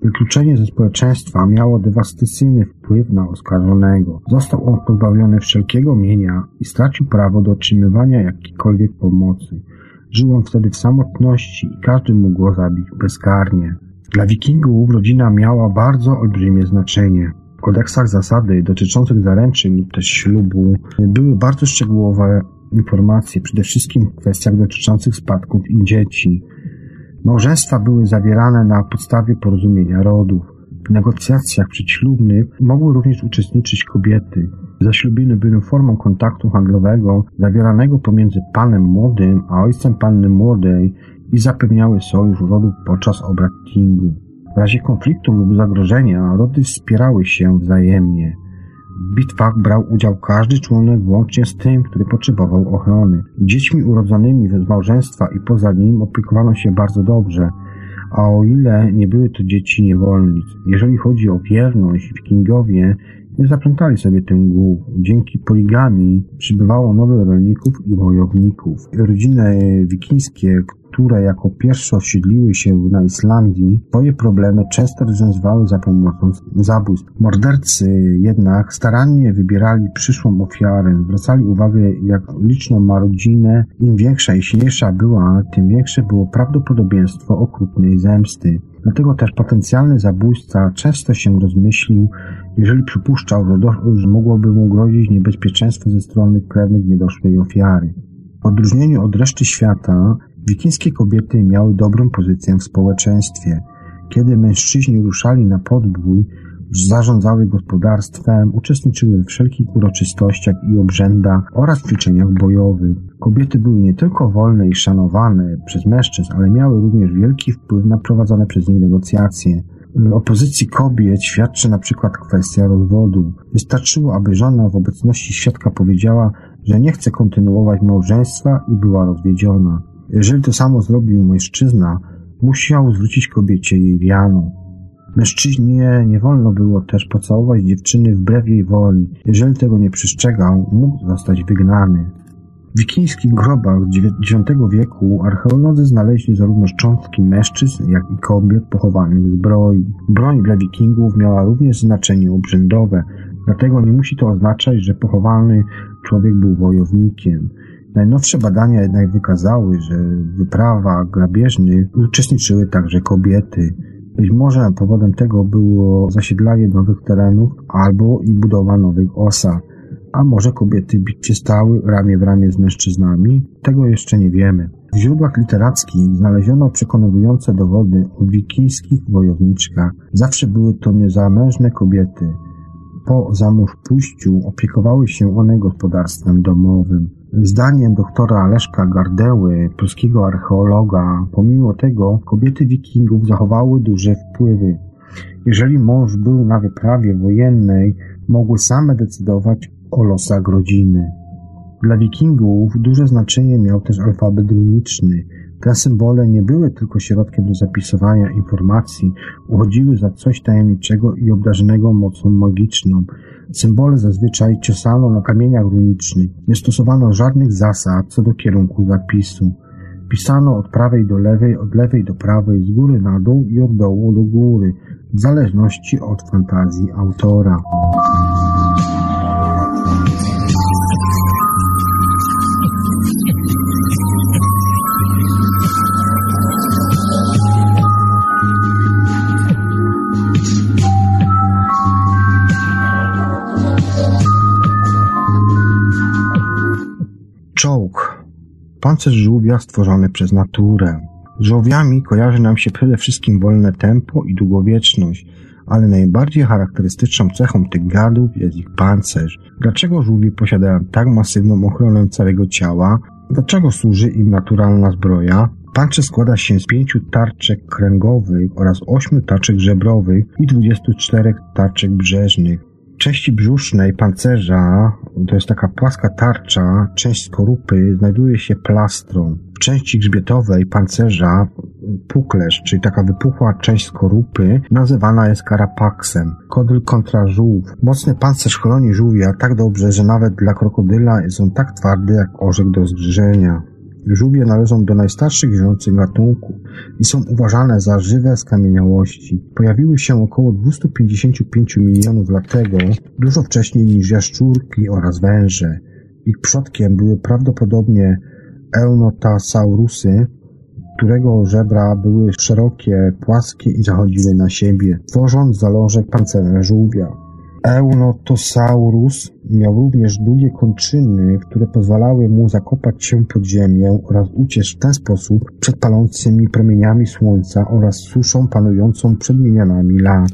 A: Wykluczenie ze społeczeństwa miało dewastacyjny wpływ na oskarżonego. Został on pozbawiony wszelkiego mienia i stracił prawo do otrzymywania jakiejkolwiek pomocy. Żył on wtedy w samotności i każdy mógł go zabić bezkarnie. Dla wikingów rodzina miała bardzo olbrzymie znaczenie. W kodeksach zasady dotyczących zaręczyn lub też ślubu były bardzo szczegółowe informacje, przede wszystkim w kwestiach dotyczących spadków i dzieci. Małżeństwa były zawierane na podstawie porozumienia rodów. W negocjacjach przedślubnych mogły również uczestniczyć kobiety. Zaślubiny były formą kontaktu handlowego zawieranego pomiędzy panem młodym a ojcem panny młodej i zapewniały sojusz rodów podczas obrad Kingu. W razie konfliktu lub zagrożenia rody wspierały się wzajemnie. W bitwach brał udział każdy członek włącznie z tym, który potrzebował ochrony. Dziećmi urodzonymi z małżeństwa i poza nim opiekowano się bardzo dobrze, a o ile nie były to dzieci niewolnic. Jeżeli chodzi o wierność, wikingowie nie zaplątali sobie tym głów. Dzięki poligami przybywało nowych rolników i wojowników. Rodziny wikińskie, które jako pierwsze osiedliły się na Islandii, swoje problemy często rozwiązywały za pomocą zabójstw. Mordercy jednak starannie wybierali przyszłą ofiarę, zwracali uwagę jak liczną ma rodzinę. Im większa i silniejsza była, tym większe było prawdopodobieństwo okrutnej zemsty. Dlatego też potencjalny zabójca często się rozmyślił, jeżeli przypuszczał, że, mogłoby mu grozić niebezpieczeństwo ze strony krewnych niedoszłej ofiary. W odróżnieniu od reszty świata, wikińskie kobiety miały dobrą pozycję w społeczeństwie. Kiedy mężczyźni ruszali na podbój, zarządzały gospodarstwem, uczestniczyły we wszelkich uroczystościach i obrzędach oraz ćwiczeniach bojowych. Kobiety były nie tylko wolne i szanowane przez mężczyzn, ale miały również wielki wpływ na prowadzone przez nich negocjacje. Opozycji kobiet świadczy na przykład kwestia rozwodu. Wystarczyło, aby żona w obecności świadka powiedziała, że nie chce kontynuować małżeństwa i była rozwiedziona. Jeżeli to samo zrobił mężczyzna, musiał zwrócić kobiecie jej wiano. Mężczyźnie nie wolno było też pocałować dziewczyny wbrew jej woli. Jeżeli tego nie przestrzegał, mógł zostać wygnany. W wikińskich grobach z IX wieku archeolodzy znaleźli zarówno szczątki mężczyzn, jak i kobiet pochowanych w zbroi. Broń dla wikingów miała również znaczenie obrzędowe, dlatego nie musi to oznaczać, że pochowany człowiek był wojownikiem. Najnowsze badania jednak wykazały, że w wyprawach grabieżnych uczestniczyły także kobiety. Być może powodem tego było zasiedlanie nowych terenów albo i budowa nowych osad. A może kobiety bić się stały ramię w ramię z mężczyznami? Tego jeszcze nie wiemy. W źródłach literackich znaleziono przekonujące dowody o wikińskich wojowniczkach. Zawsze były to niezamężne kobiety. Po pójściu opiekowały się one gospodarstwem domowym. Zdaniem doktora Leszka Gardeły, polskiego archeologa, pomimo tego kobiety wikingów zachowały duże wpływy. Jeżeli mąż był na wyprawie wojennej, mogły same decydować o losach rodziny. Dla wikingów duże znaczenie miał też alfabet runiczny. Te symbole nie były tylko środkiem do zapisywania informacji, uchodziły za coś tajemniczego i obdarzonego mocą magiczną. Symbole zazwyczaj ciosano na kamieniach runicznych. Nie stosowano żadnych zasad co do kierunku zapisu. Pisano od prawej do lewej, od lewej do prawej, z góry na dół i od dołu do góry, w zależności od fantazji autora. Czołg. Pancerz żółwia stworzony przez naturę. Z żółwiami kojarzy nam się przede wszystkim wolne tempo i długowieczność, ale najbardziej charakterystyczną cechą tych gadów jest ich pancerz. Dlaczego żółwie posiadają tak masywną ochronę całego ciała? Dlaczego służy im naturalna zbroja? Pancerz składa się z pięciu tarczek kręgowych oraz ośmiu tarczek żebrowych i 24 tarczek brzeżnych części brzusznej pancerza, to jest taka płaska tarcza, część skorupy, znajduje się plastron. W części grzbietowej pancerza puklerz, czyli taka wypuchła część skorupy, nazywana jest karapaksem. Kodyl kontra żółw. Mocny pancerz chroni żółwia tak dobrze, że nawet dla krokodyla jest on tak twardy jak orzech do zgryzienia. Żółwie należą do najstarszych żyjących gatunków i są uważane za żywe skamieniałości. Pojawiły się około 255 milionów lat temu, dużo wcześniej niż jaszczurki oraz węże. Ich przodkiem były prawdopodobnie Eunotasaurusy, którego żebra były szerokie, płaskie i zachodziły na siebie, tworząc zalążek pancerza żółwia. Eunotosaurus miał również długie kończyny, które pozwalały mu zakopać się pod ziemię oraz uciec w ten sposób przed palącymi promieniami słońca oraz suszą panującą przed milionami lat.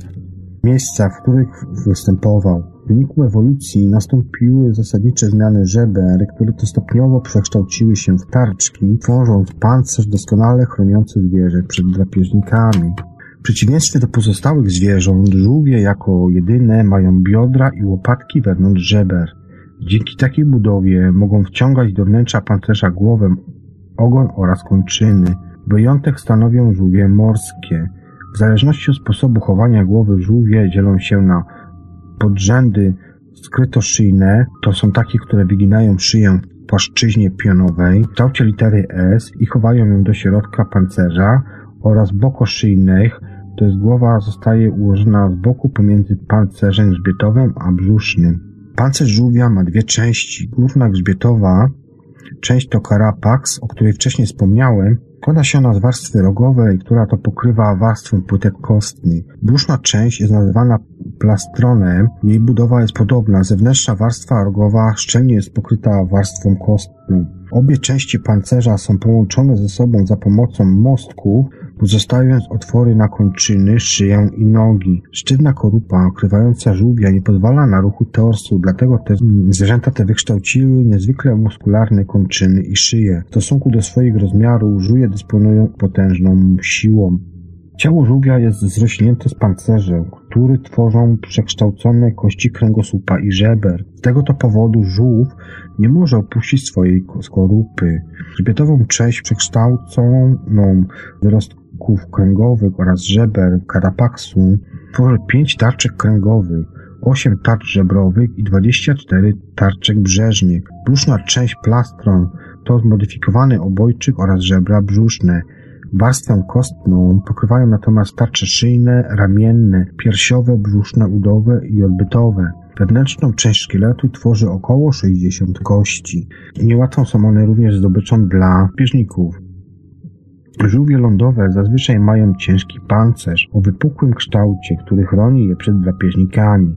A: Miejsca, w których występował. W wyniku ewolucji nastąpiły zasadnicze zmiany żeber, które to stopniowo przekształciły się w tarczki, tworząc pancerz doskonale chroniący zwierzę przed drapieżnikami. W przeciwieństwie do pozostałych zwierząt, żółwie jako jedyne mają biodra i łopatki wewnątrz żeber. Dzięki takiej budowie mogą wciągać do wnętrza pancerza głowę, ogon oraz kończyny. Wyjątek stanowią żółwie morskie. W zależności od sposobu chowania głowy żółwie dzielą się na podrzędy skrytoszyjne, to są takie, które wyginają szyję płaszczyźnie pionowej w kształcie litery S i chowają ją do środka pancerza oraz bokoszyjnych, jest głowa zostaje ułożona z boku pomiędzy pancerzem grzbietowym a brzusznym. Pancerz żółwia ma dwie części. Główna grzbietowa część to carapax, o której wcześniej wspomniałem, Składa się ona z warstwy rogowej, która to pokrywa warstwę płytek kostnych. Brzuszna część jest nazywana plastronem. Jej budowa jest podobna. Zewnętrzna warstwa rogowa szczelnie jest pokryta warstwą kostną. Obie części pancerza są połączone ze sobą za pomocą mostków, pozostając otwory na kończyny, szyję i nogi. Sztywna korupa okrywająca żółwia nie pozwala na ruchu torsu, dlatego te zwierzęta te wykształciły niezwykle muskularne kończyny i szyję. W stosunku do swoich rozmiarów żółwie dysponują potężną siłą. Ciało żółwia jest zrośnięte z pancerzem, który tworzą przekształcone kości kręgosłupa i żeber. Z tego to powodu żółw nie może opuścić swojej skorupy. Grzbietową część przekształconą wyrostków kręgowych oraz żeber karapaksu tworzy pięć tarczek kręgowych, 8 tarcz żebrowych i 24 tarczek brzeżnych. Brzuszna część plastron to zmodyfikowany obojczyk oraz żebra brzuszne. Warstwę kostną pokrywają natomiast tarcze szyjne, ramienne, piersiowe, brzuszne, udowe i odbytowe. Wewnętrzną część szkieletu tworzy około 60 kości. Niełatwą są one również zdobyczą dla bieżników. Żółwie lądowe zazwyczaj mają ciężki pancerz o wypukłym kształcie, który chroni je przed drapieżnikami.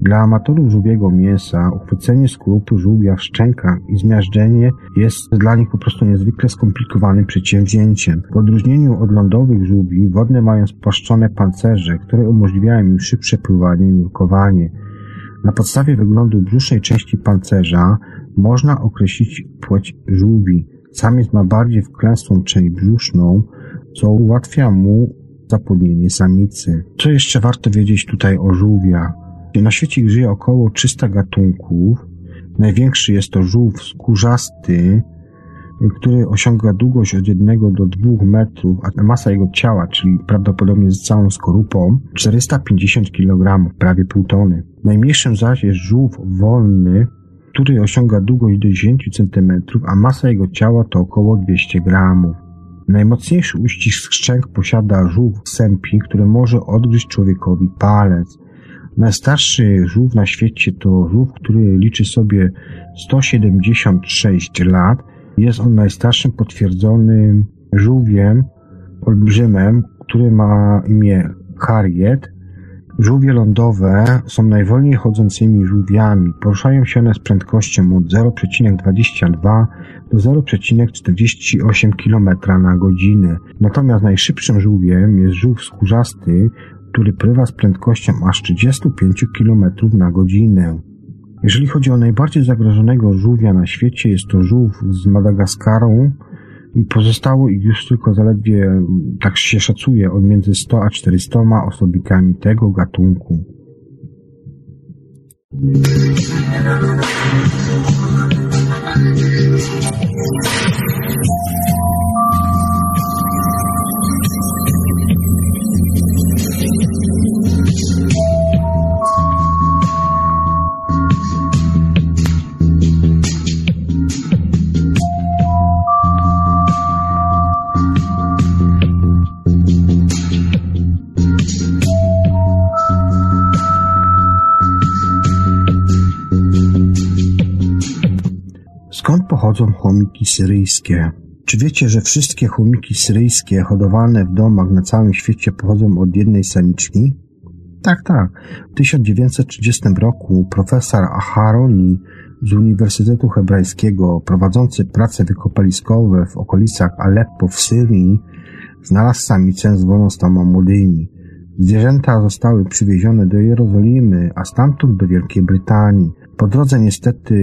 A: Dla amatorów żółwiego mięsa uchwycenie skorupy żółwia w szczękach i zmiażdżenie jest dla nich po prostu niezwykle skomplikowanym przedsięwzięciem. W odróżnieniu od lądowych żółwi, wodne mają spłaszczone pancerze, które umożliwiają im szybsze pływanie i nurkowanie. Na podstawie wyglądu brzusznej części pancerza można określić płeć żółwi. Samiec ma bardziej wklęsłą część brzuszną, co ułatwia mu zapłodnienie samicy. Co jeszcze warto wiedzieć tutaj o żółwiach? Na świecie żyje około 300 gatunków. Największy jest to żółw skórzasty, który osiąga długość od 1 do 2 metrów, a masa jego ciała, czyli prawdopodobnie z całą skorupą, 450 kg, prawie pół tony. Najmniejszym zaś jest żółw wolny, który osiąga długość do 10 cm, a masa jego ciała to około 200 gramów. Najmocniejszy uścisk szczęk posiada żółw sępi, który może odgryźć człowiekowi palec. Najstarszy żółw na świecie to żółw, który liczy sobie 176 lat. Jest on najstarszym potwierdzonym żółwiem, olbrzymem, który ma imię Harriet. Żółwie lądowe są najwolniej chodzącymi żółwiami. Poruszają się one z prędkością od 0,22 do 0,48 km na godzinę. Natomiast najszybszym żółwiem jest żółw skórzasty, który pływa z prędkością aż 35 km na godzinę. Jeżeli chodzi o najbardziej zagrożonego żółwia na świecie, jest to żółw z Madagaskaru pozostało ich już tylko zaledwie, tak się szacuje, od między 100 a 400 osobnikami tego gatunku. Pochodzą chomiki syryjskie. Czy wiecie, że wszystkie chomiki syryjskie hodowane w domach na całym świecie pochodzą od jednej samiczki? Tak, tak. W 1930 roku profesor Aharoni z Uniwersytetu Hebrajskiego, prowadzący prace wykopaliskowe w okolicach Aleppo w Syrii, znalazł samicę z dwunastoma młodymi. Zwierzęta zostały przywiezione do Jerozolimy, a stamtąd do Wielkiej Brytanii. Po drodze niestety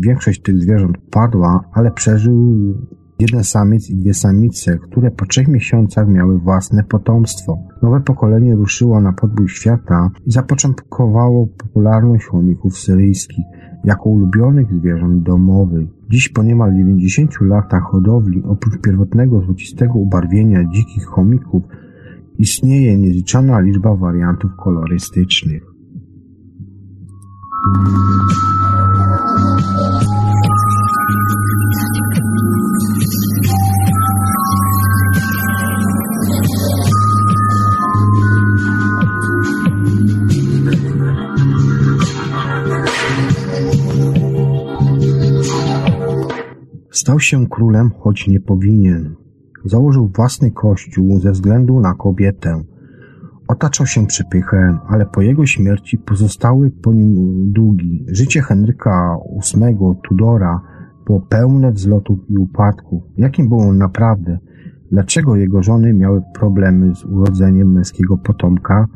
A: większość tych zwierząt padła, ale przeżył jeden samiec i dwie samice, które po trzech miesiącach miały własne potomstwo. Nowe pokolenie ruszyło na podbój świata i zapoczątkowało popularność chomików syryjskich jako ulubionych zwierząt domowych. Dziś po niemal 90 latach hodowli, oprócz pierwotnego złocistego ubarwienia dzikich chomików, istnieje niezliczona liczba wariantów kolorystycznych. Stał się królem, choć nie powinien. Założył własny kościół ze względu na kobietę. Otaczał się przepychem, ale po jego śmierci pozostały po nim długi. Życie Henryka VIII Tudora było pełne wzlotów i upadków. Jakim był on naprawdę? Dlaczego jego żony miały problemy z urodzeniem męskiego potomka?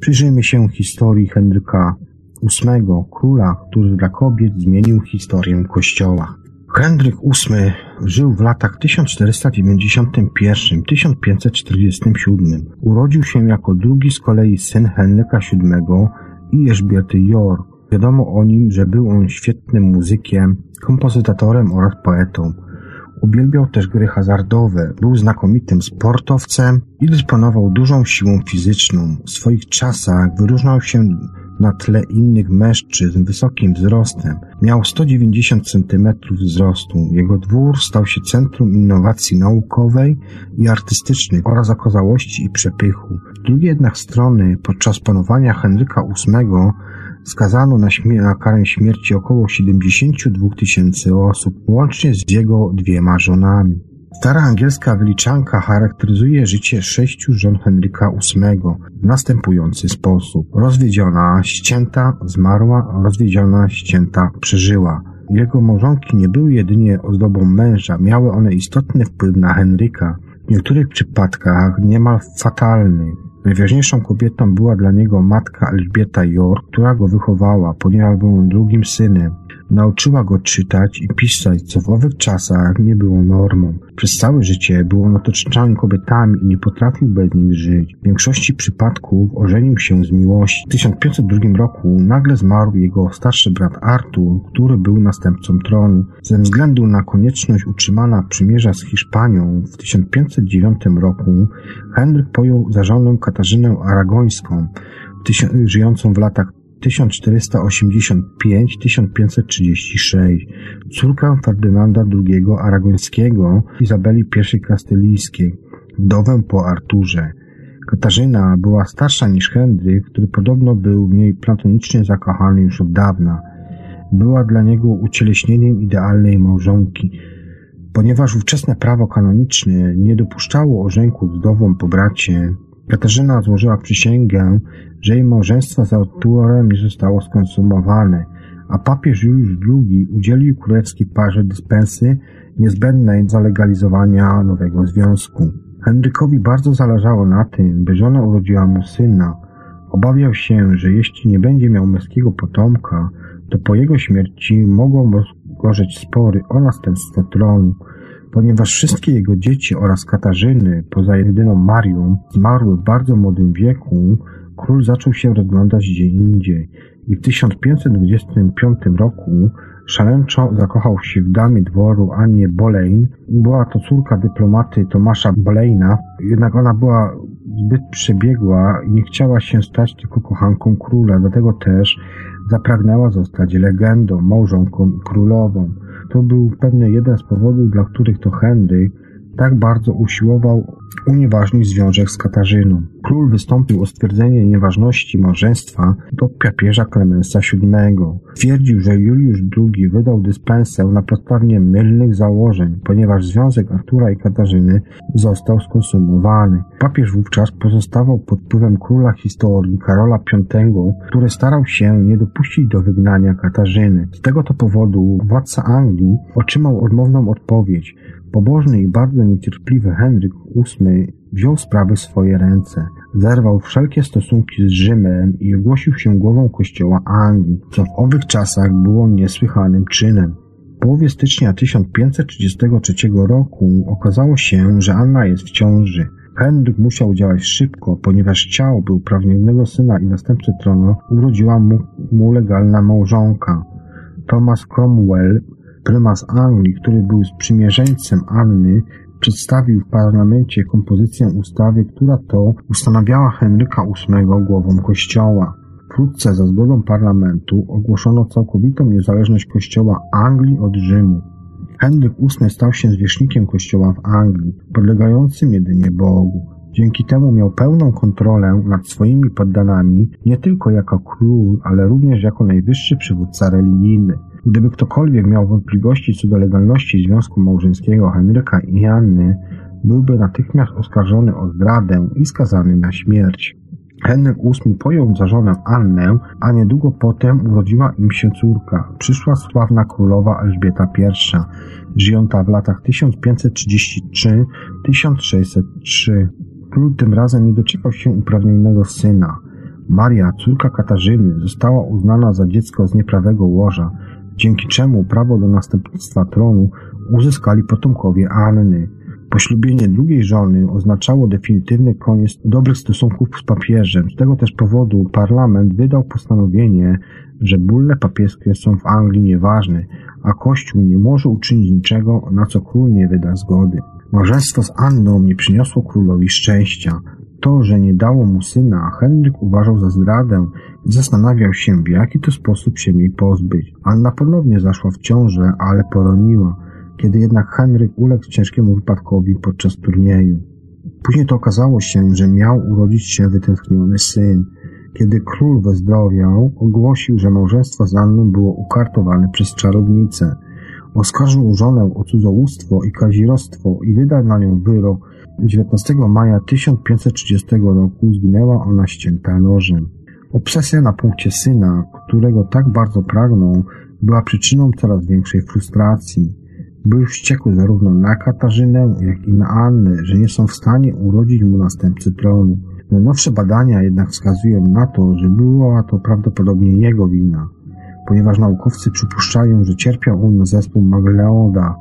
A: Przyjrzyjmy się historii Henryka VIII, króla, który dla kobiet zmienił historię Kościoła. Henryk VIII żył w latach 1491-1547. Urodził się jako drugi z kolei syn Henryka VII i Elżbiety York. Wiadomo o nim, że był on świetnym muzykiem, kompozytorem oraz poetą. Uwielbiał też gry hazardowe, był znakomitym sportowcem i dysponował dużą siłą fizyczną. W swoich czasach wyróżniał się na tle innych mężczyzn wysokim wzrostem. Miał 190 cm wzrostu. Jego dwór stał się centrum innowacji naukowej i artystycznych oraz okazałości i przepychu. Z drugiej jednak strony, podczas panowania Henryka VIII skazano na, na karę śmierci około 72 tysięcy osób, łącznie z jego dwiema żonami. Stara angielska wyliczanka charakteryzuje życie sześciu żon Henryka VIII w następujący sposób. Rozwiedziona, ścięta, zmarła, rozwiedziona, ścięta, przeżyła. Jego małżonki nie były jedynie ozdobą męża, miały one istotny wpływ na Henryka, w niektórych przypadkach niemal fatalny. Najważniejszą kobietą była dla niego matka Elżbieta York, która go wychowała, ponieważ był drugim synem. Nauczyła go czytać i pisać, co w owych czasach nie było normą. Przez całe życie był on otoczony kobietami i nie potrafił bez nich żyć. W większości przypadków ożenił się z miłości. W 1502 roku nagle zmarł jego starszy brat Artur, który był następcą tronu. Ze względu na konieczność utrzymania przymierza z Hiszpanią w 1509 roku Henryk pojął za żonę Katarzynę Aragońską, żyjącą w latach 1485-1536, córkę Ferdynanda II Aragońskiego, Izabeli I Kastylijskiej, wdowę po Arturze. Katarzyna była starsza niż Henryk, który podobno był w niej platonicznie zakochany już od dawna. Była dla niego ucieleśnieniem idealnej małżonki, ponieważ ówczesne prawo kanoniczne nie dopuszczało ożenków wdowom po bracie, Katarzyna złożyła przysięgę, że jej małżeństwo z Arturem nie zostało skonsumowane, a papież Juliusz II udzielił królewskiej parze dyspensy niezbędnej do zalegalizowania nowego związku. Henrykowi bardzo zależało na tym, by żona urodziła mu syna. Obawiał się, że jeśli nie będzie miał męskiego potomka, to po jego śmierci mogą rozgorzeć spory o następstwo tronu ponieważ wszystkie jego dzieci oraz Katarzyny, poza jedyną Marią, zmarły w bardzo młodym wieku, król zaczął się rozglądać gdzie indziej i w 1525 roku szaleńczo zakochał się w damie dworu Annie Boleyn. Była to córka dyplomaty Tomasza Boleyna, jednak ona była zbyt przebiegła i nie chciała się stać tylko kochanką króla, dlatego też zapragnęła zostać legendą, małżonką królową. To był pewnie jeden z powodów, dla których to Henryk tak bardzo usiłował unieważnić związek z Katarzyną. Król wystąpił o stwierdzenie nieważności małżeństwa do papieża Klemensa VII. Twierdził, że Juliusz II wydał dyspensę na podstawie mylnych założeń, ponieważ związek Artura i Katarzyny został skonsumowany. Papież wówczas pozostawał pod wpływem króla historii Karola V, który starał się nie dopuścić do wygnania Katarzyny. Z tego to powodu władca Anglii otrzymał odmowną odpowiedź. Pobożny i bardzo niecierpliwy Henryk VIII wziął sprawy w swoje ręce. Zerwał wszelkie stosunki z Rzymem i ogłosił się głową kościoła Anglii, co w owych czasach było niesłychanym czynem. W połowie stycznia 1533 roku okazało się, że Anna jest w ciąży. Henryk musiał działać szybko, ponieważ ciało by uprawnionego syna i następcy tronu urodziła mu, mu legalna małżonka. Thomas Cromwell prymas Anglii, który był sprzymierzeńcem Anny, przedstawił w parlamencie kompozycję ustawy, która to ustanawiała Henryka VIII głową kościoła. Wkrótce za zgodą parlamentu ogłoszono całkowitą niezależność kościoła Anglii od Rzymu. Henryk VIII stał się zwierzchnikiem kościoła w Anglii, podlegającym jedynie Bogu. Dzięki temu miał pełną kontrolę nad swoimi poddanami, nie tylko jako król, ale również jako najwyższy przywódca religijny. Gdyby ktokolwiek miał wątpliwości co do legalności związku małżeńskiego Henryka i Janny, byłby natychmiast oskarżony o zdradę i skazany na śmierć. Henryk VIII pojął za żonę Annę, a niedługo potem urodziła im się córka, przyszła sławna królowa Elżbieta I, żyjąca w latach 1533-1603. Król tym razem nie doczekał się uprawnionego syna. Maria, córka Katarzyny, została uznana za dziecko z nieprawego łoża, dzięki czemu prawo do następstwa tronu uzyskali potomkowie Anny. Poślubienie drugiej żony oznaczało definitywny koniec dobrych stosunków z papieżem. Z tego też powodu parlament wydał postanowienie, że bulle papieskie są w Anglii nieważne, a Kościół nie może uczynić niczego, na co król nie wyda zgody. Małżeństwo z Anną nie przyniosło królowi szczęścia. To, że nie dało mu syna, Henryk uważał za zdradę zastanawiał się, w jaki to sposób się jej pozbyć. Anna ponownie zaszła w ciążę, ale poroniła, kiedy jednak Henryk uległ ciężkiemu wypadkowi podczas turnieju. Później to okazało się, że miał urodzić się wytęskniony syn. Kiedy król wyzdrowiał, ogłosił, że małżeństwo z Anną było ukartowane przez czarownicę. Oskarżył żonę o cudzołóstwo i kazirostwo i wydał na nią wyrok. 19 maja 1530 roku zginęła ona ścięta nożem. Obsesja na punkcie syna, którego tak bardzo pragnął, była przyczyną coraz większej frustracji. Był wściekły zarówno na Katarzynę, jak i na Annę, że nie są w stanie urodzić mu następcy tronu. Najnowsze badania jednak wskazują na to, że była to prawdopodobnie jego wina, ponieważ naukowcy przypuszczają, że cierpiał on na zespół Maglioda.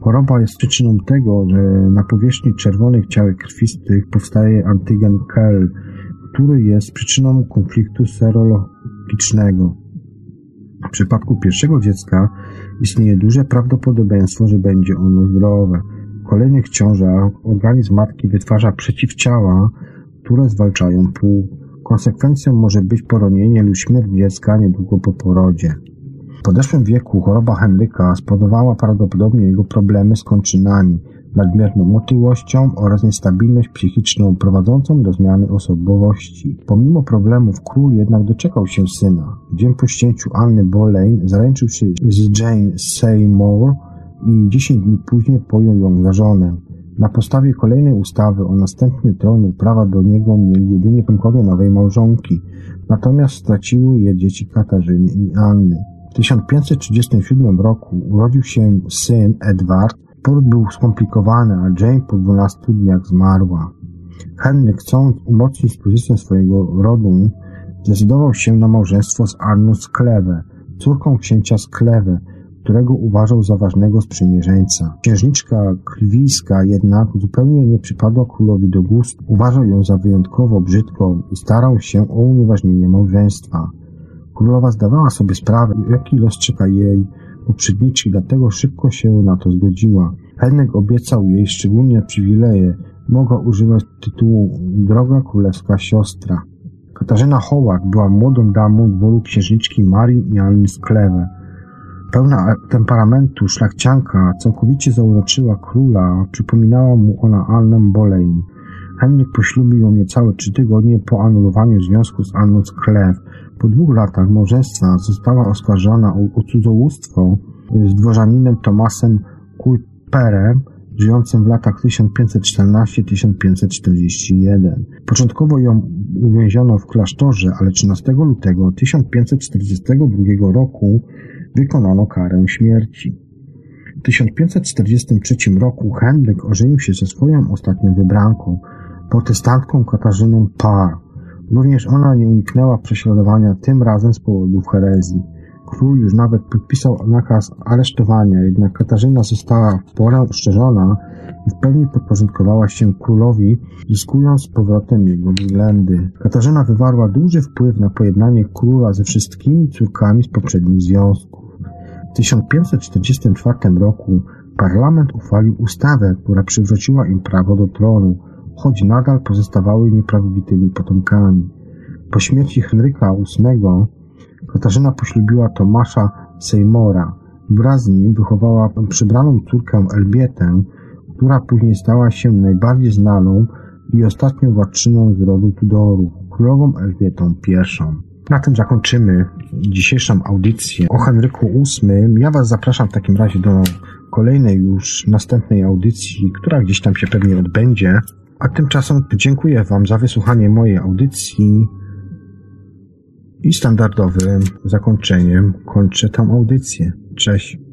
A: Choroba jest przyczyną tego, że na powierzchni czerwonych ciałek krwistych powstaje antygen KEL, który jest przyczyną konfliktu serologicznego. W przypadku pierwszego dziecka istnieje duże prawdopodobieństwo, że będzie ono zdrowe. W kolejnych ciążach organizm matki wytwarza przeciwciała, które zwalczają płód. Konsekwencją może być poronienie lub śmierć dziecka niedługo po porodzie. W podeszłym wieku choroba Henryka spowodowała prawdopodobnie jego problemy z kończynami, nadmierną otyłością oraz niestabilność psychiczną prowadzącą do zmiany osobowości. Pomimo problemów król jednak doczekał się syna. Dzień po ścięciu Anny Boleyn zaręczył się z Jane Seymour i 10 dni później pojął ją za żonę. Na podstawie kolejnej ustawy o następny tron prawa do niego mieli jedynie członkowie nowej małżonki, natomiast straciły je dzieci Katarzyny i Anny. W 1537 roku urodził się syn Edward. Poród był skomplikowany, a Jane po 12 dniach zmarła. Henryk, chcąc umocnić pozycję swojego rodu, zdecydował się na małżeństwo z Anną Sklewę, córką księcia Sklewę, którego uważał za ważnego sprzymierzeńca. Księżniczka Kliwijska jednak zupełnie nie przypadła królowi do gustu. Uważał ją za wyjątkowo brzydką i starał się o unieważnienie małżeństwa. Królowa zdawała sobie sprawę, jaki los czeka jej poprzedniczki, dlatego szybko się na to zgodziła. Henryk obiecał jej szczególnie przywileje. Mogła używać tytułu droga królewska siostra. Katarzyna Howard była młodą damą dworu księżniczki Marii i Anny Sklewe. Pełna temperamentu szlachcianka całkowicie zauroczyła króla, przypominała mu ona Annę Boleyn. Henryk poślubił ją niecałe trzy tygodnie po anulowaniu związku z Anną Sklew. Po dwóch latach małżeństwa została oskarżona o, o cudzołóstwo z dworzaninem Tomasem Kulperem, żyjącym w latach 1514-1541. Początkowo ją uwięziono w klasztorze, ale 13 lutego 1542 roku wykonano karę śmierci. W 1543 roku Henryk ożenił się ze swoją ostatnią wybranką, protestantką Katarzyną Parr. Również ona nie uniknęła prześladowania, tym razem z powodów herezji. Król już nawet podpisał nakaz aresztowania, jednak Katarzyna została w porę uszczerzona i w pełni podporządkowała się królowi, zyskując z powrotem jego względy. Katarzyna wywarła duży wpływ na pojednanie króla ze wszystkimi córkami z poprzednich związków. W 1544 roku parlament uchwalił ustawę, która przywróciła im prawo do tronu, choć nadal pozostawały nieprawowitymi potomkami. Po śmierci Henryka VIII Katarzyna poślubiła Tomasza Seymoura. Wraz z nim wychowała przybraną córkę Elbietę, która później stała się najbardziej znaną i ostatnią władczynią z rodu Tudorów, królową Elżbietą I. Na tym zakończymy dzisiejszą audycję o Henryku VIII. Ja Was zapraszam w takim razie do kolejnej już następnej audycji, która gdzieś tam się pewnie odbędzie. A tymczasem dziękuję Wam za wysłuchanie mojej audycji. I standardowym zakończeniem kończę tę audycję. Cześć.